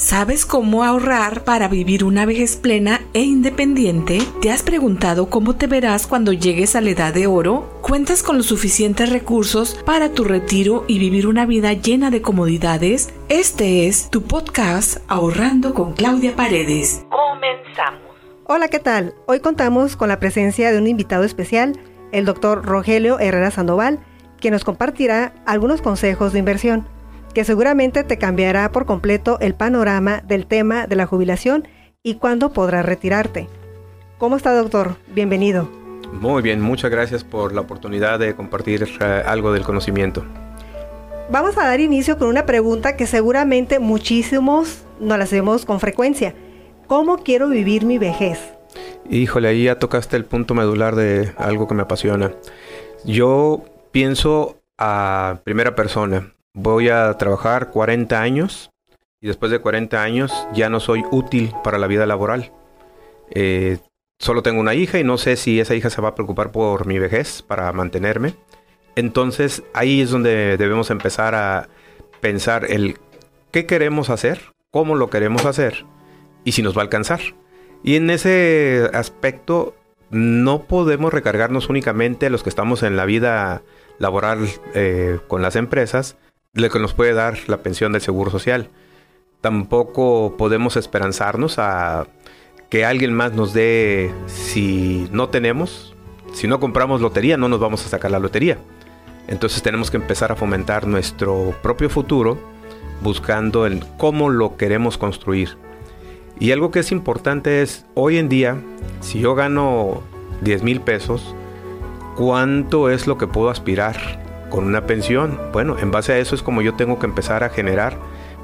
¿Sabes cómo ahorrar para vivir una vejez plena e independiente? ¿Te has preguntado cómo te verás cuando llegues a la edad de oro? ¿Cuentas con los suficientes recursos para tu retiro y vivir una vida llena de comodidades? Este es tu podcast Ahorrando con Claudia Paredes. Comenzamos. Hola, ¿qué tal? Hoy contamos con la presencia de un invitado especial, el doctor Rogelio Herrera Sandoval, quien nos compartirá algunos consejos de inversión que seguramente te cambiará por completo el panorama del tema de la jubilación y cuándo podrás retirarte. ¿Cómo está, doctor? Bienvenido. Muy bien, muchas gracias por la oportunidad de compartir eh, algo del conocimiento. Vamos a dar inicio con una pregunta que seguramente muchísimos nos la hacemos con frecuencia. ¿Cómo quiero vivir mi vejez? Híjole, ahí ya tocaste el punto medular de algo que me apasiona. Yo pienso a primera persona voy a trabajar 40 años y después de 40 años ya no soy útil para la vida laboral. Eh, solo tengo una hija y no sé si esa hija se va a preocupar por mi vejez para mantenerme. Entonces ahí es donde debemos empezar a pensar el qué queremos hacer, cómo lo queremos hacer y si nos va a alcanzar. Y en ese aspecto no podemos recargarnos únicamente los que estamos en la vida laboral eh, con las empresas, lo que nos puede dar la pensión del Seguro Social. Tampoco podemos esperanzarnos a que alguien más nos dé si no tenemos, si no compramos lotería, no nos vamos a sacar la lotería. Entonces tenemos que empezar a fomentar nuestro propio futuro buscando el cómo lo queremos construir. Y algo que es importante es, hoy en día, si yo gano 10 mil pesos, ¿cuánto es lo que puedo aspirar con una pensión. Bueno, en base a eso es como yo tengo que empezar a generar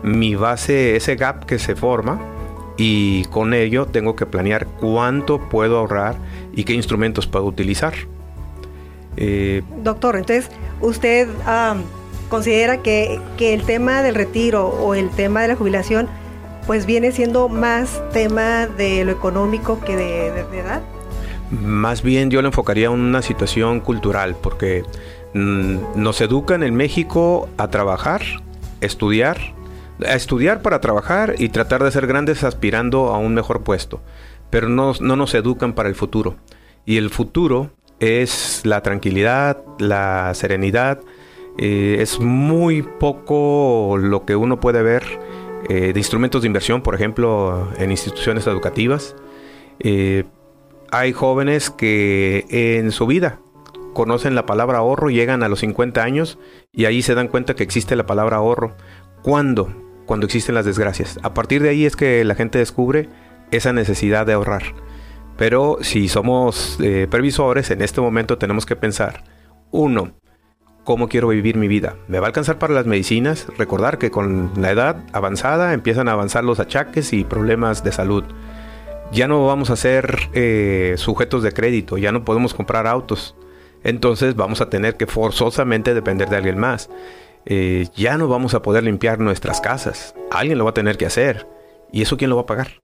mi base, ese gap que se forma y con ello tengo que planear cuánto puedo ahorrar y qué instrumentos puedo utilizar. Eh, Doctor, entonces usted considera que, el tema del retiro o el tema de la jubilación pues viene siendo más tema de lo económico que de, de edad. Más bien yo lo enfocaría en una situación cultural, porque nos educan en México a trabajar, estudiar, a estudiar para trabajar y tratar de ser grandes aspirando a un mejor puesto, pero no, nos educan para el futuro. Y el futuro es la tranquilidad, la serenidad, eh, es muy poco lo que uno puede ver eh, de instrumentos de inversión, por ejemplo, en instituciones educativas. Eh, hay jóvenes que en su vida conocen la palabra ahorro, llegan a los 50 años y ahí se dan cuenta que existe la palabra ahorro. ¿Cuándo? Cuando existen las desgracias. A partir de ahí es que la gente descubre esa necesidad de ahorrar. Pero si somos eh, previsores, en este momento tenemos que pensar, uno, ¿cómo quiero vivir mi vida? ¿Me va a alcanzar para las medicinas? Recordar que con la edad avanzada empiezan a avanzar los achaques y problemas de salud. Ya no vamos a ser eh, sujetos de crédito, ya no podemos comprar autos entonces vamos a tener que forzosamente depender de alguien más. Eh, ya no vamos a poder limpiar nuestras casas. Alguien lo va a tener que hacer. ¿Y eso quién lo va a pagar?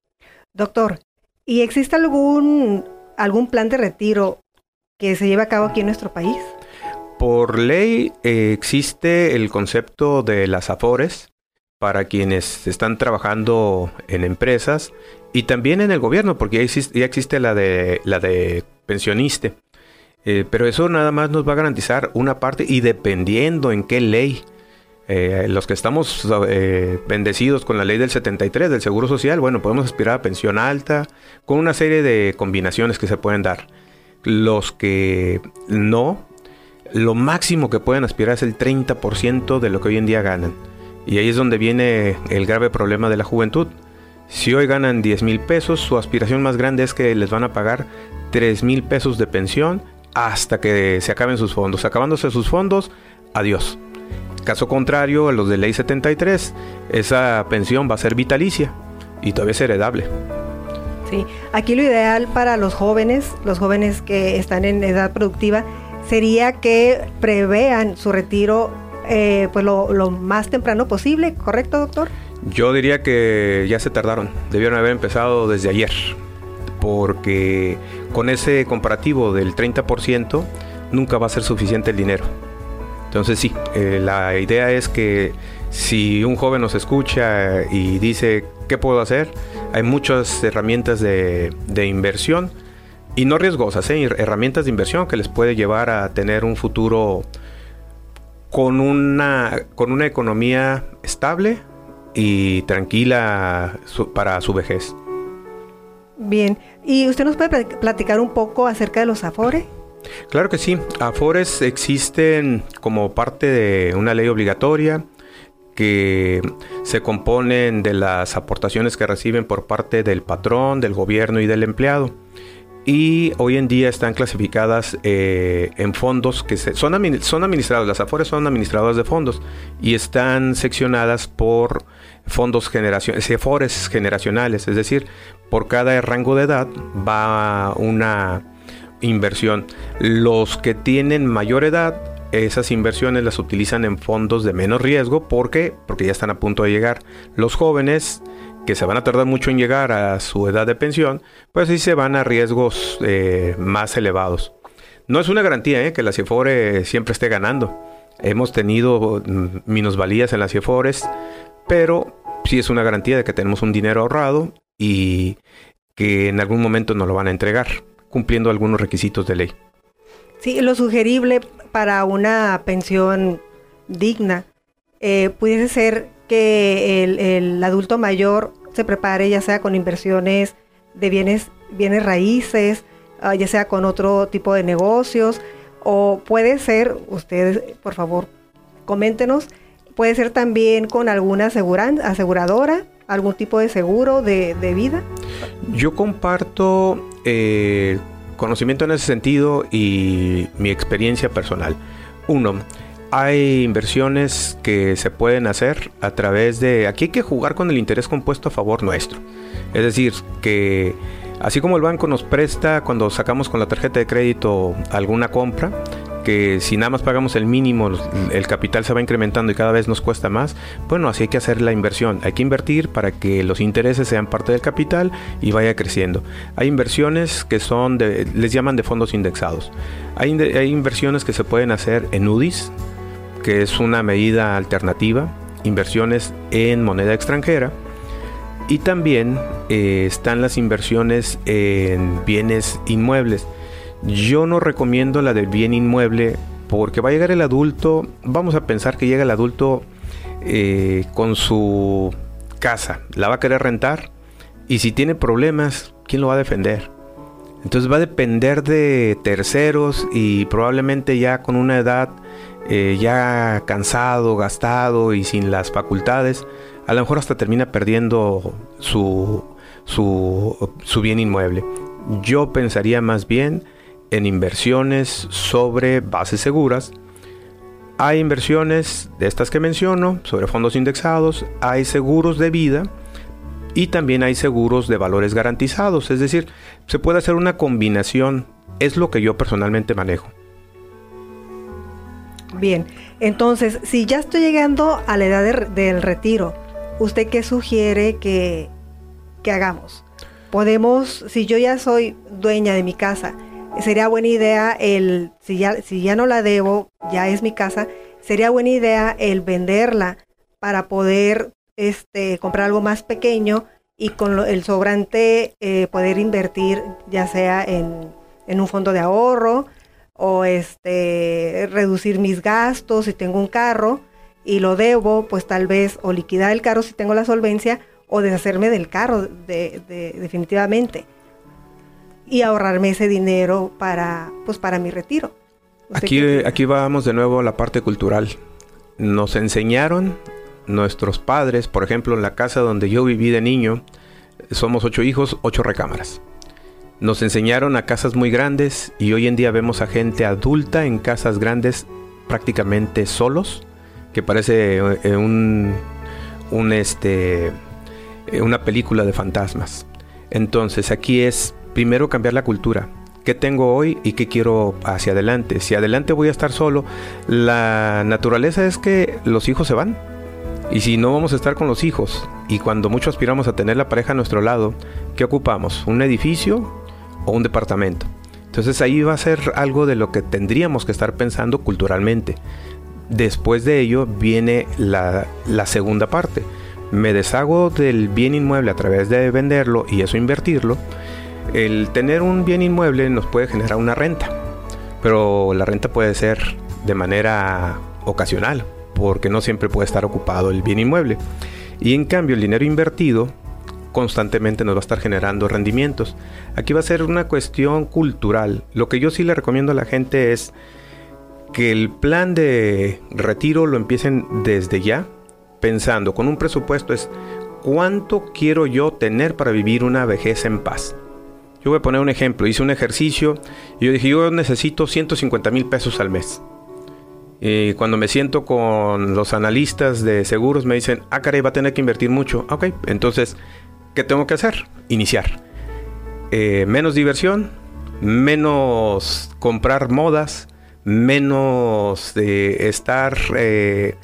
Doctor, ¿y existe algún, algún plan de retiro que se lleve a cabo aquí en nuestro país? Por ley eh, existe el concepto de las afores para quienes están trabajando en empresas y también en el gobierno, porque ya existe, ya existe la de la de pensionista. Eh, pero eso nada más nos va a garantizar una parte y dependiendo en qué ley. Eh, los que estamos eh, bendecidos con la ley del 73 del Seguro Social, bueno, podemos aspirar a pensión alta con una serie de combinaciones que se pueden dar. Los que no, lo máximo que pueden aspirar es el 30% de lo que hoy en día ganan. Y ahí es donde viene el grave problema de la juventud. Si hoy ganan 10 mil pesos, su aspiración más grande es que les van a pagar 3 mil pesos de pensión hasta que se acaben sus fondos. Acabándose sus fondos, adiós. Caso contrario, a los de ley 73, esa pensión va a ser vitalicia y todavía es heredable. Sí, aquí lo ideal para los jóvenes, los jóvenes que están en edad productiva, sería que prevean su retiro eh, pues lo, lo, más temprano posible, ¿correcto, doctor? Yo diría que ya se tardaron, debieron haber empezado desde ayer porque con ese comparativo del 30% nunca va a ser suficiente el dinero. Entonces sí, eh, la idea es que Si un joven nos escucha y dice, ¿qué puedo hacer? Hay muchas herramientas de, inversión y no riesgosas, ¿eh? herramientas de inversión que les puede llevar a tener un futuro con una, con una economía estable y tranquila para su vejez. Bien, ¿y usted nos puede platicar un poco acerca de los Afores? Claro que sí, Afores existen como parte de una ley obligatoria que se componen de las aportaciones que reciben por parte del patrón, del gobierno y del empleado. Y hoy en día están clasificadas eh, en fondos que son, son administrados, las AFORES son administradoras de fondos y están seccionadas por fondos generacionales, AFORES generacionales, es decir, por cada rango de edad va una inversión. Los que tienen mayor edad, esas inversiones las utilizan en fondos de menos riesgo. ¿Por qué? Porque ya están a punto de llegar. Los jóvenes que se van a tardar mucho en llegar a su edad de pensión, pues sí se van a riesgos eh, más elevados. No es una garantía eh, que la CIFORE siempre esté ganando. Hemos tenido mm, minusvalías en las CIFORES, pero sí es una garantía de que tenemos un dinero ahorrado y que en algún momento nos lo van a entregar, cumpliendo algunos requisitos de ley. Sí, lo sugerible para una pensión digna eh, pudiese ser que el, adulto mayor se prepare ya sea con inversiones de bienes, bienes raíces, ah, ya sea con otro tipo de negocios, o puede ser, ustedes por favor coméntenos, puede ser también con alguna aseguradora algún tipo de seguro de, vida? Yo comparto eh, conocimiento en ese sentido y mi experiencia personal. Uno, hay inversiones que se pueden hacer a través de... Aquí hay que jugar con el interés compuesto a favor nuestro. Es decir, que así como el banco nos presta cuando sacamos con la tarjeta de crédito alguna compra, que si nada más pagamos el mínimo, el capital se va incrementando y cada vez nos cuesta más, bueno, así hay que hacer la inversión. Hay que invertir para que los intereses sean parte del capital y vaya creciendo. Hay inversiones que son, de, les llaman de fondos indexados. Hay, hay inversiones que se pueden hacer en UDIs, que es una medida alternativa, inversiones en moneda extranjera. Y también eh, están las inversiones en bienes inmuebles yo no recomiendo la del bien inmueble porque va a llegar el adulto, vamos a pensar que llega el adulto eh, con su casa, la va a querer rentar y si tiene problemas, ¿quién lo va a defender? Entonces va a depender de terceros y probablemente ya con una edad eh, ya cansado, gastado y sin las facultades, a lo mejor hasta termina perdiendo su, su, su bien inmueble. Yo pensaría más bien en inversiones sobre bases seguras. Hay inversiones de estas que menciono sobre fondos indexados, hay seguros de vida y también hay seguros de valores garantizados, es decir, se puede hacer una combinación, es lo que yo personalmente manejo. Bien, entonces, si ya estoy llegando a la edad del retiro, ¿usted qué sugiere que, que hagamos? Podemos, si yo ya soy dueña de mi casa, sería buena idea el, si ya, si ya no la debo, ya es mi casa, sería buena idea el venderla para poder este, comprar algo más pequeño y con el sobrante eh, poder invertir ya sea en, en, un fondo de ahorro o este, reducir mis gastos si tengo un carro y lo debo, pues tal vez o liquidar el carro si tengo la solvencia o deshacerme del carro de, de, definitivamente y ahorrarme ese dinero para, pues, para mi retiro. Aquí, aquí vamos de nuevo a la parte cultural. Nos enseñaron nuestros padres, por ejemplo, en la casa donde yo viví de niño, somos ocho hijos, ocho recámaras. Nos enseñaron a casas muy grandes y hoy en día vemos a gente adulta en casas grandes prácticamente solos, que parece eh, un, un este, eh, una película de fantasmas. Entonces aquí es primero cambiar la cultura. ¿Qué tengo hoy y qué quiero hacia adelante? Si adelante voy a estar solo, la naturaleza es que los hijos se van. Y si no vamos a estar con los hijos, y cuando mucho aspiramos a tener la pareja a nuestro lado, ¿qué ocupamos? ¿Un edificio o un departamento? Entonces ahí va a ser algo de lo que tendríamos que estar pensando culturalmente. Después de ello viene la, la segunda parte. Me deshago del bien inmueble a través de venderlo y eso invertirlo. El tener un bien inmueble nos puede generar una renta, pero la renta puede ser de manera ocasional, porque no siempre puede estar ocupado el bien inmueble. Y en cambio el dinero invertido constantemente nos va a estar generando rendimientos. Aquí va a ser una cuestión cultural. Lo que yo sí le recomiendo a la gente es que el plan de retiro lo empiecen desde ya, pensando con un presupuesto es cuánto quiero yo tener para vivir una vejez en paz. Yo voy a poner un ejemplo, hice un ejercicio y yo dije, yo necesito 150 mil pesos al mes. Y cuando me siento con los analistas de seguros me dicen, ah, caray, va a tener que invertir mucho. Ok, entonces, ¿qué tengo que hacer? Iniciar. Eh, menos diversión, menos comprar modas, menos estar eh,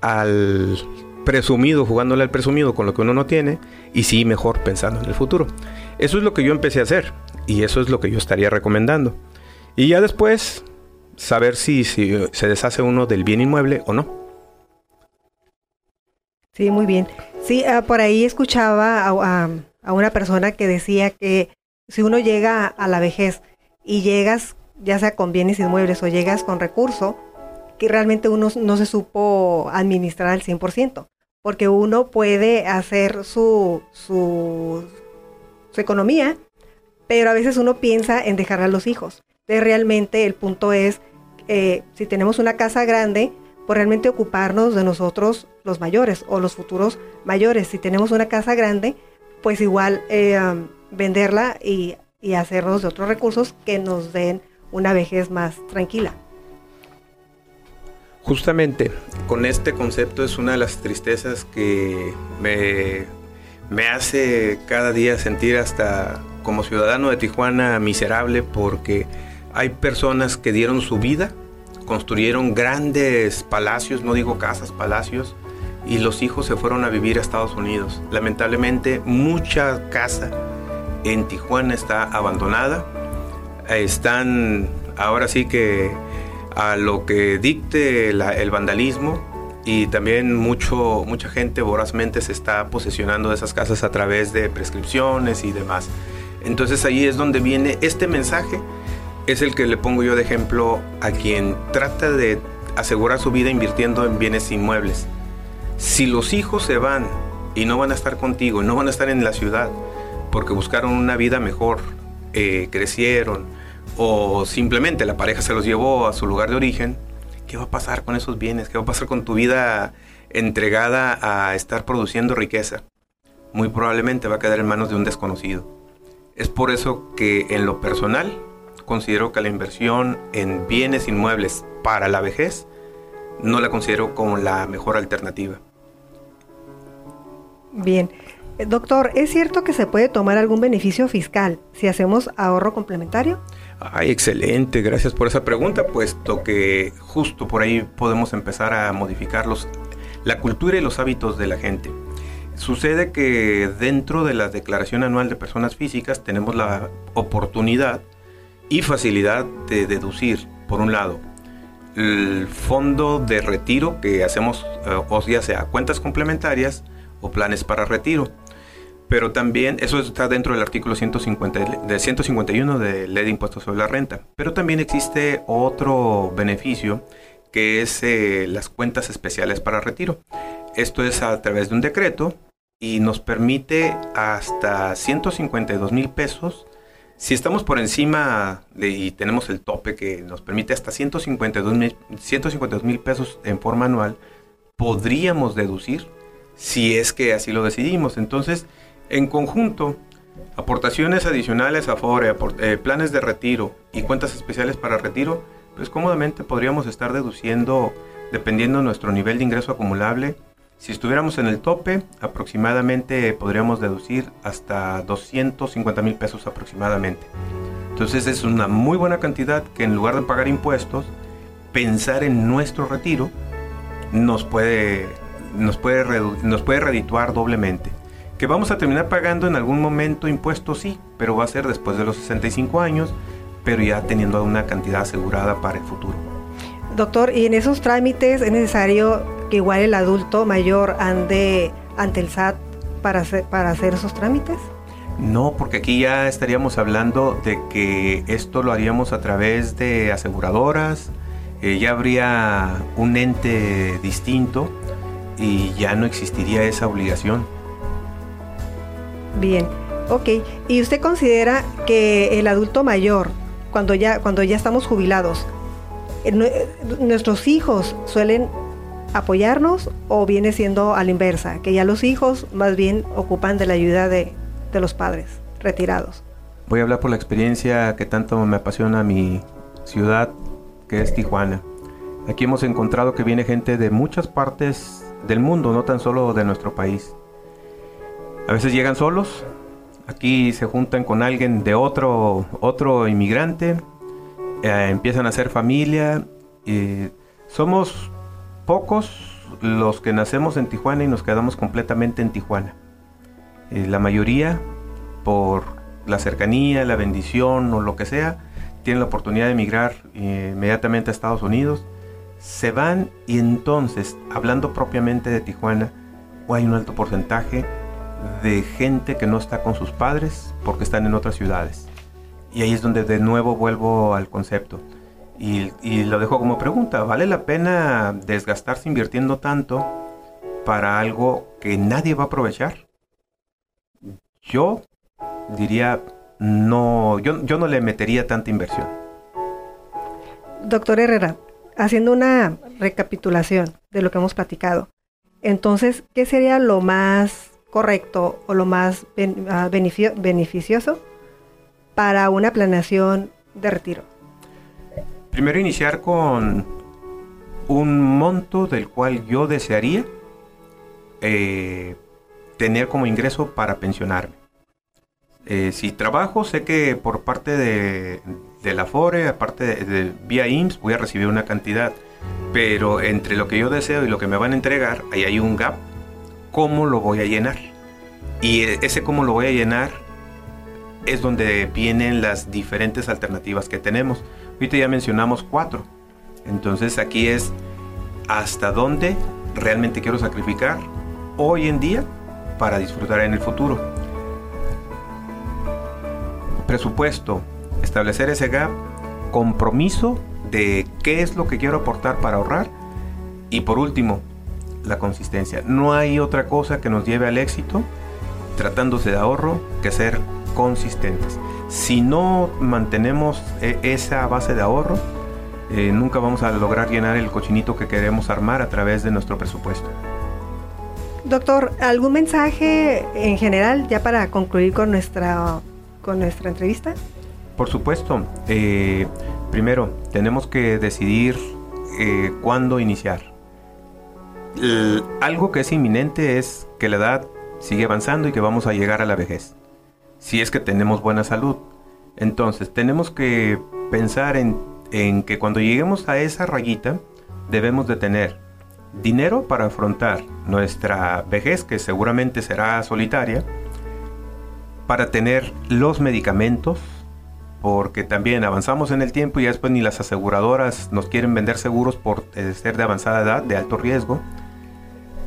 al presumido, jugándole al presumido con lo que uno no tiene, y sí mejor pensando en el futuro. Eso es lo que yo empecé a hacer, y eso es lo que yo estaría recomendando. Y ya después, saber si se deshace uno del bien inmueble o no. Sí, muy bien. Sí, ah, por ahí escuchaba a, a una persona que decía que si uno llega a la vejez y llegas ya sea con bienes inmuebles o llegas con recurso, que realmente uno no se supo administrar al 100%, porque uno puede hacer su, su, economía, pero a veces uno piensa en dejar a los hijos. Entonces realmente el punto es, eh, si tenemos una casa grande, pues realmente ocuparnos de nosotros los mayores o los futuros mayores. Si tenemos una casa grande, pues igual eh, venderla y, y hacernos de otros recursos que nos den una vejez más tranquila. Justamente con este concepto es una de las tristezas que me, me hace cada día sentir hasta como ciudadano de Tijuana miserable porque hay personas que dieron su vida, construyeron grandes palacios, no digo casas, palacios, y los hijos se fueron a vivir a Estados Unidos. Lamentablemente mucha casa en Tijuana está abandonada están ahora sí que a lo que dicte el vandalismo y también mucho, mucha gente vorazmente se está posesionando de esas casas a través de prescripciones y demás. Entonces ahí es donde viene este mensaje, es el que le pongo yo de ejemplo a quien trata de asegurar su vida invirtiendo en bienes inmuebles. Si los hijos se van y no van a estar contigo, no van a estar en la ciudad, porque buscaron una vida mejor, eh, crecieron, o simplemente la pareja se los llevó a su lugar de origen, ¿qué va a pasar con esos bienes? ¿Qué va a pasar con tu vida entregada a estar produciendo riqueza? Muy probablemente va a quedar en manos de un desconocido. Es por eso que en lo personal considero que la inversión en bienes inmuebles para la vejez no la considero como la mejor alternativa. Bien. Eh, doctor, ¿es cierto que se puede tomar algún beneficio fiscal si hacemos ahorro complementario? Ay, excelente, gracias por esa pregunta, puesto que justo por ahí podemos empezar a modificar la cultura y los hábitos de la gente. Sucede que dentro de la Declaración Anual de Personas Físicas tenemos la oportunidad y facilidad de deducir, por un lado, el fondo de retiro que hacemos, eh, o ya sea cuentas complementarias o planes para retiro pero también eso está dentro del artículo 150, de 151 de Ley de Impuestos sobre la Renta. Pero también existe otro beneficio que es eh, las cuentas especiales para retiro. Esto es a través de un decreto y nos permite hasta 152 mil pesos. Si estamos por encima de, y tenemos el tope que nos permite hasta 152 mil 152 pesos en forma anual, podríamos deducir si es que así lo decidimos. Entonces, en conjunto, aportaciones adicionales a FORE, eh, planes de retiro y cuentas especiales para retiro, pues cómodamente podríamos estar deduciendo, dependiendo de nuestro nivel de ingreso acumulable, si estuviéramos en el tope, aproximadamente podríamos deducir hasta 250 mil pesos aproximadamente. Entonces es una muy buena cantidad que en lugar de pagar impuestos, pensar en nuestro retiro nos puede, nos puede, nos puede redituar doblemente. Que vamos a terminar pagando en algún momento impuestos, sí, pero va a ser después de los 65 años, pero ya teniendo una cantidad asegurada para el futuro. Doctor, ¿y en esos trámites es necesario que igual el adulto mayor ande ante el SAT para hacer, para hacer esos trámites? No, porque aquí ya estaríamos hablando de que esto lo haríamos a través de aseguradoras, eh, ya habría un ente distinto y ya no existiría esa obligación. Bien, ok. ¿Y usted considera que el adulto mayor, cuando ya, cuando ya estamos jubilados, eh, nuestros hijos suelen apoyarnos o viene siendo a la inversa, que ya los hijos más bien ocupan de la ayuda de, de los padres retirados. Voy a hablar por la experiencia que tanto me apasiona mi ciudad, que es Tijuana. Aquí hemos encontrado que viene gente de muchas partes del mundo, no tan solo de nuestro país. A veces llegan solos, aquí se juntan con alguien de otro, otro inmigrante, eh, empiezan a hacer familia. y somos pocos los que nacemos en Tijuana y nos quedamos completamente en Tijuana. Eh, la mayoría, por la cercanía, la bendición o lo que sea, tienen la oportunidad de emigrar eh, inmediatamente a Estados Unidos, se van y entonces, hablando propiamente de Tijuana, hay un alto porcentaje de gente que no está con sus padres porque están en otras ciudades. Y ahí es donde de nuevo vuelvo al concepto. Y, lo dejo como pregunta, ¿vale la pena desgastarse invirtiendo tanto para algo que nadie va a aprovechar? yo diría, no, yo, yo no le metería tanta inversión. Doctor Herrera, haciendo una recapitulación de lo que hemos platicado, entonces, ¿qué sería lo más correcto o lo más ah, beneficioso para una planeación de retiro? Primero iniciar con un monto del cual yo desearía eh, tener como ingreso para pensionarme. Eh, si trabajo, sé que por parte de, la FORE, aparte de, vía IMSS, voy a recibir una cantidad. Pero entre lo que yo deseo y lo que me van a entregar, ahí hay un gap. ¿Cómo lo voy a llenar? Y ese cómo lo voy a llenar es donde vienen las diferentes alternativas que tenemos. Ahorita ya mencionamos cuatro. Entonces aquí es hasta dónde realmente quiero sacrificar hoy en día para disfrutar en el futuro. Presupuesto, establecer ese gap, compromiso de qué es lo que quiero aportar para ahorrar y por último, la consistencia. No hay otra cosa que nos lleve al éxito tratándose de ahorro que ser consistentes. Si no mantenemos e, esa base de ahorro, eh, nunca vamos a lograr llenar el cochinito que queremos armar a través de nuestro presupuesto. Doctor, ¿algún mensaje en general ya para concluir con nuestra, con nuestra entrevista? Por supuesto. Eh, primero, tenemos que decidir eh, cuándo iniciar. algo que es inminente es que la edad sigue avanzando y que vamos a llegar a la vejez. Si es que tenemos buena salud. Entonces, tenemos que pensar en, que cuando lleguemos a esa rayita, debemos de tener dinero para afrontar nuestra vejez, que seguramente será solitaria, para tener los medicamentos, porque también avanzamos en el tiempo y después ni las aseguradoras nos quieren vender seguros por eh, ser de avanzada edad, de alto riesgo.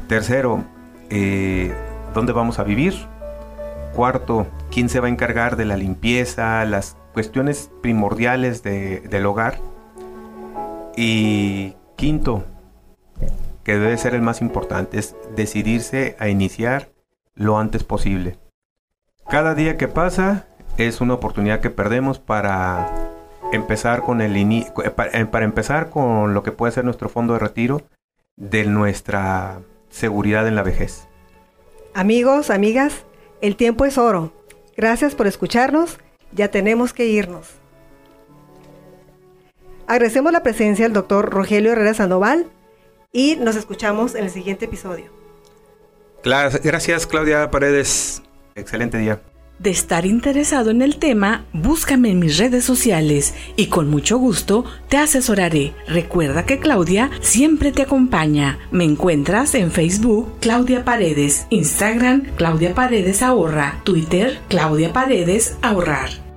Tercero, eh, ¿dónde vamos a vivir? Cuarto, ¿quién se va a encargar de la limpieza, las cuestiones primordiales del hogar? Y quinto, que debe ser el más importante, es decidirse a iniciar lo antes posible. Cada día que pasa es una oportunidad que perdemos para empezar con el eh, para empezar con lo que puede ser nuestro fondo de retiro de nuestra seguridad en la vejez. Amigos, amigas, el tiempo es oro. Gracias por escucharnos. Ya tenemos que irnos. Agradecemos la presencia del doctor Rogelio Herrera Sandoval, y nos escuchamos en el siguiente episodio. Gracias Claudia Paredes. Excelente día. De estar interesado en el tema, búscame en mis redes sociales y con mucho gusto te asesoraré. Recuerda que Claudia siempre te acompaña. Me encuentras en Facebook Claudia Paredes, Instagram Claudia Paredes Ahorra, Twitter Claudia Paredes Ahorrar.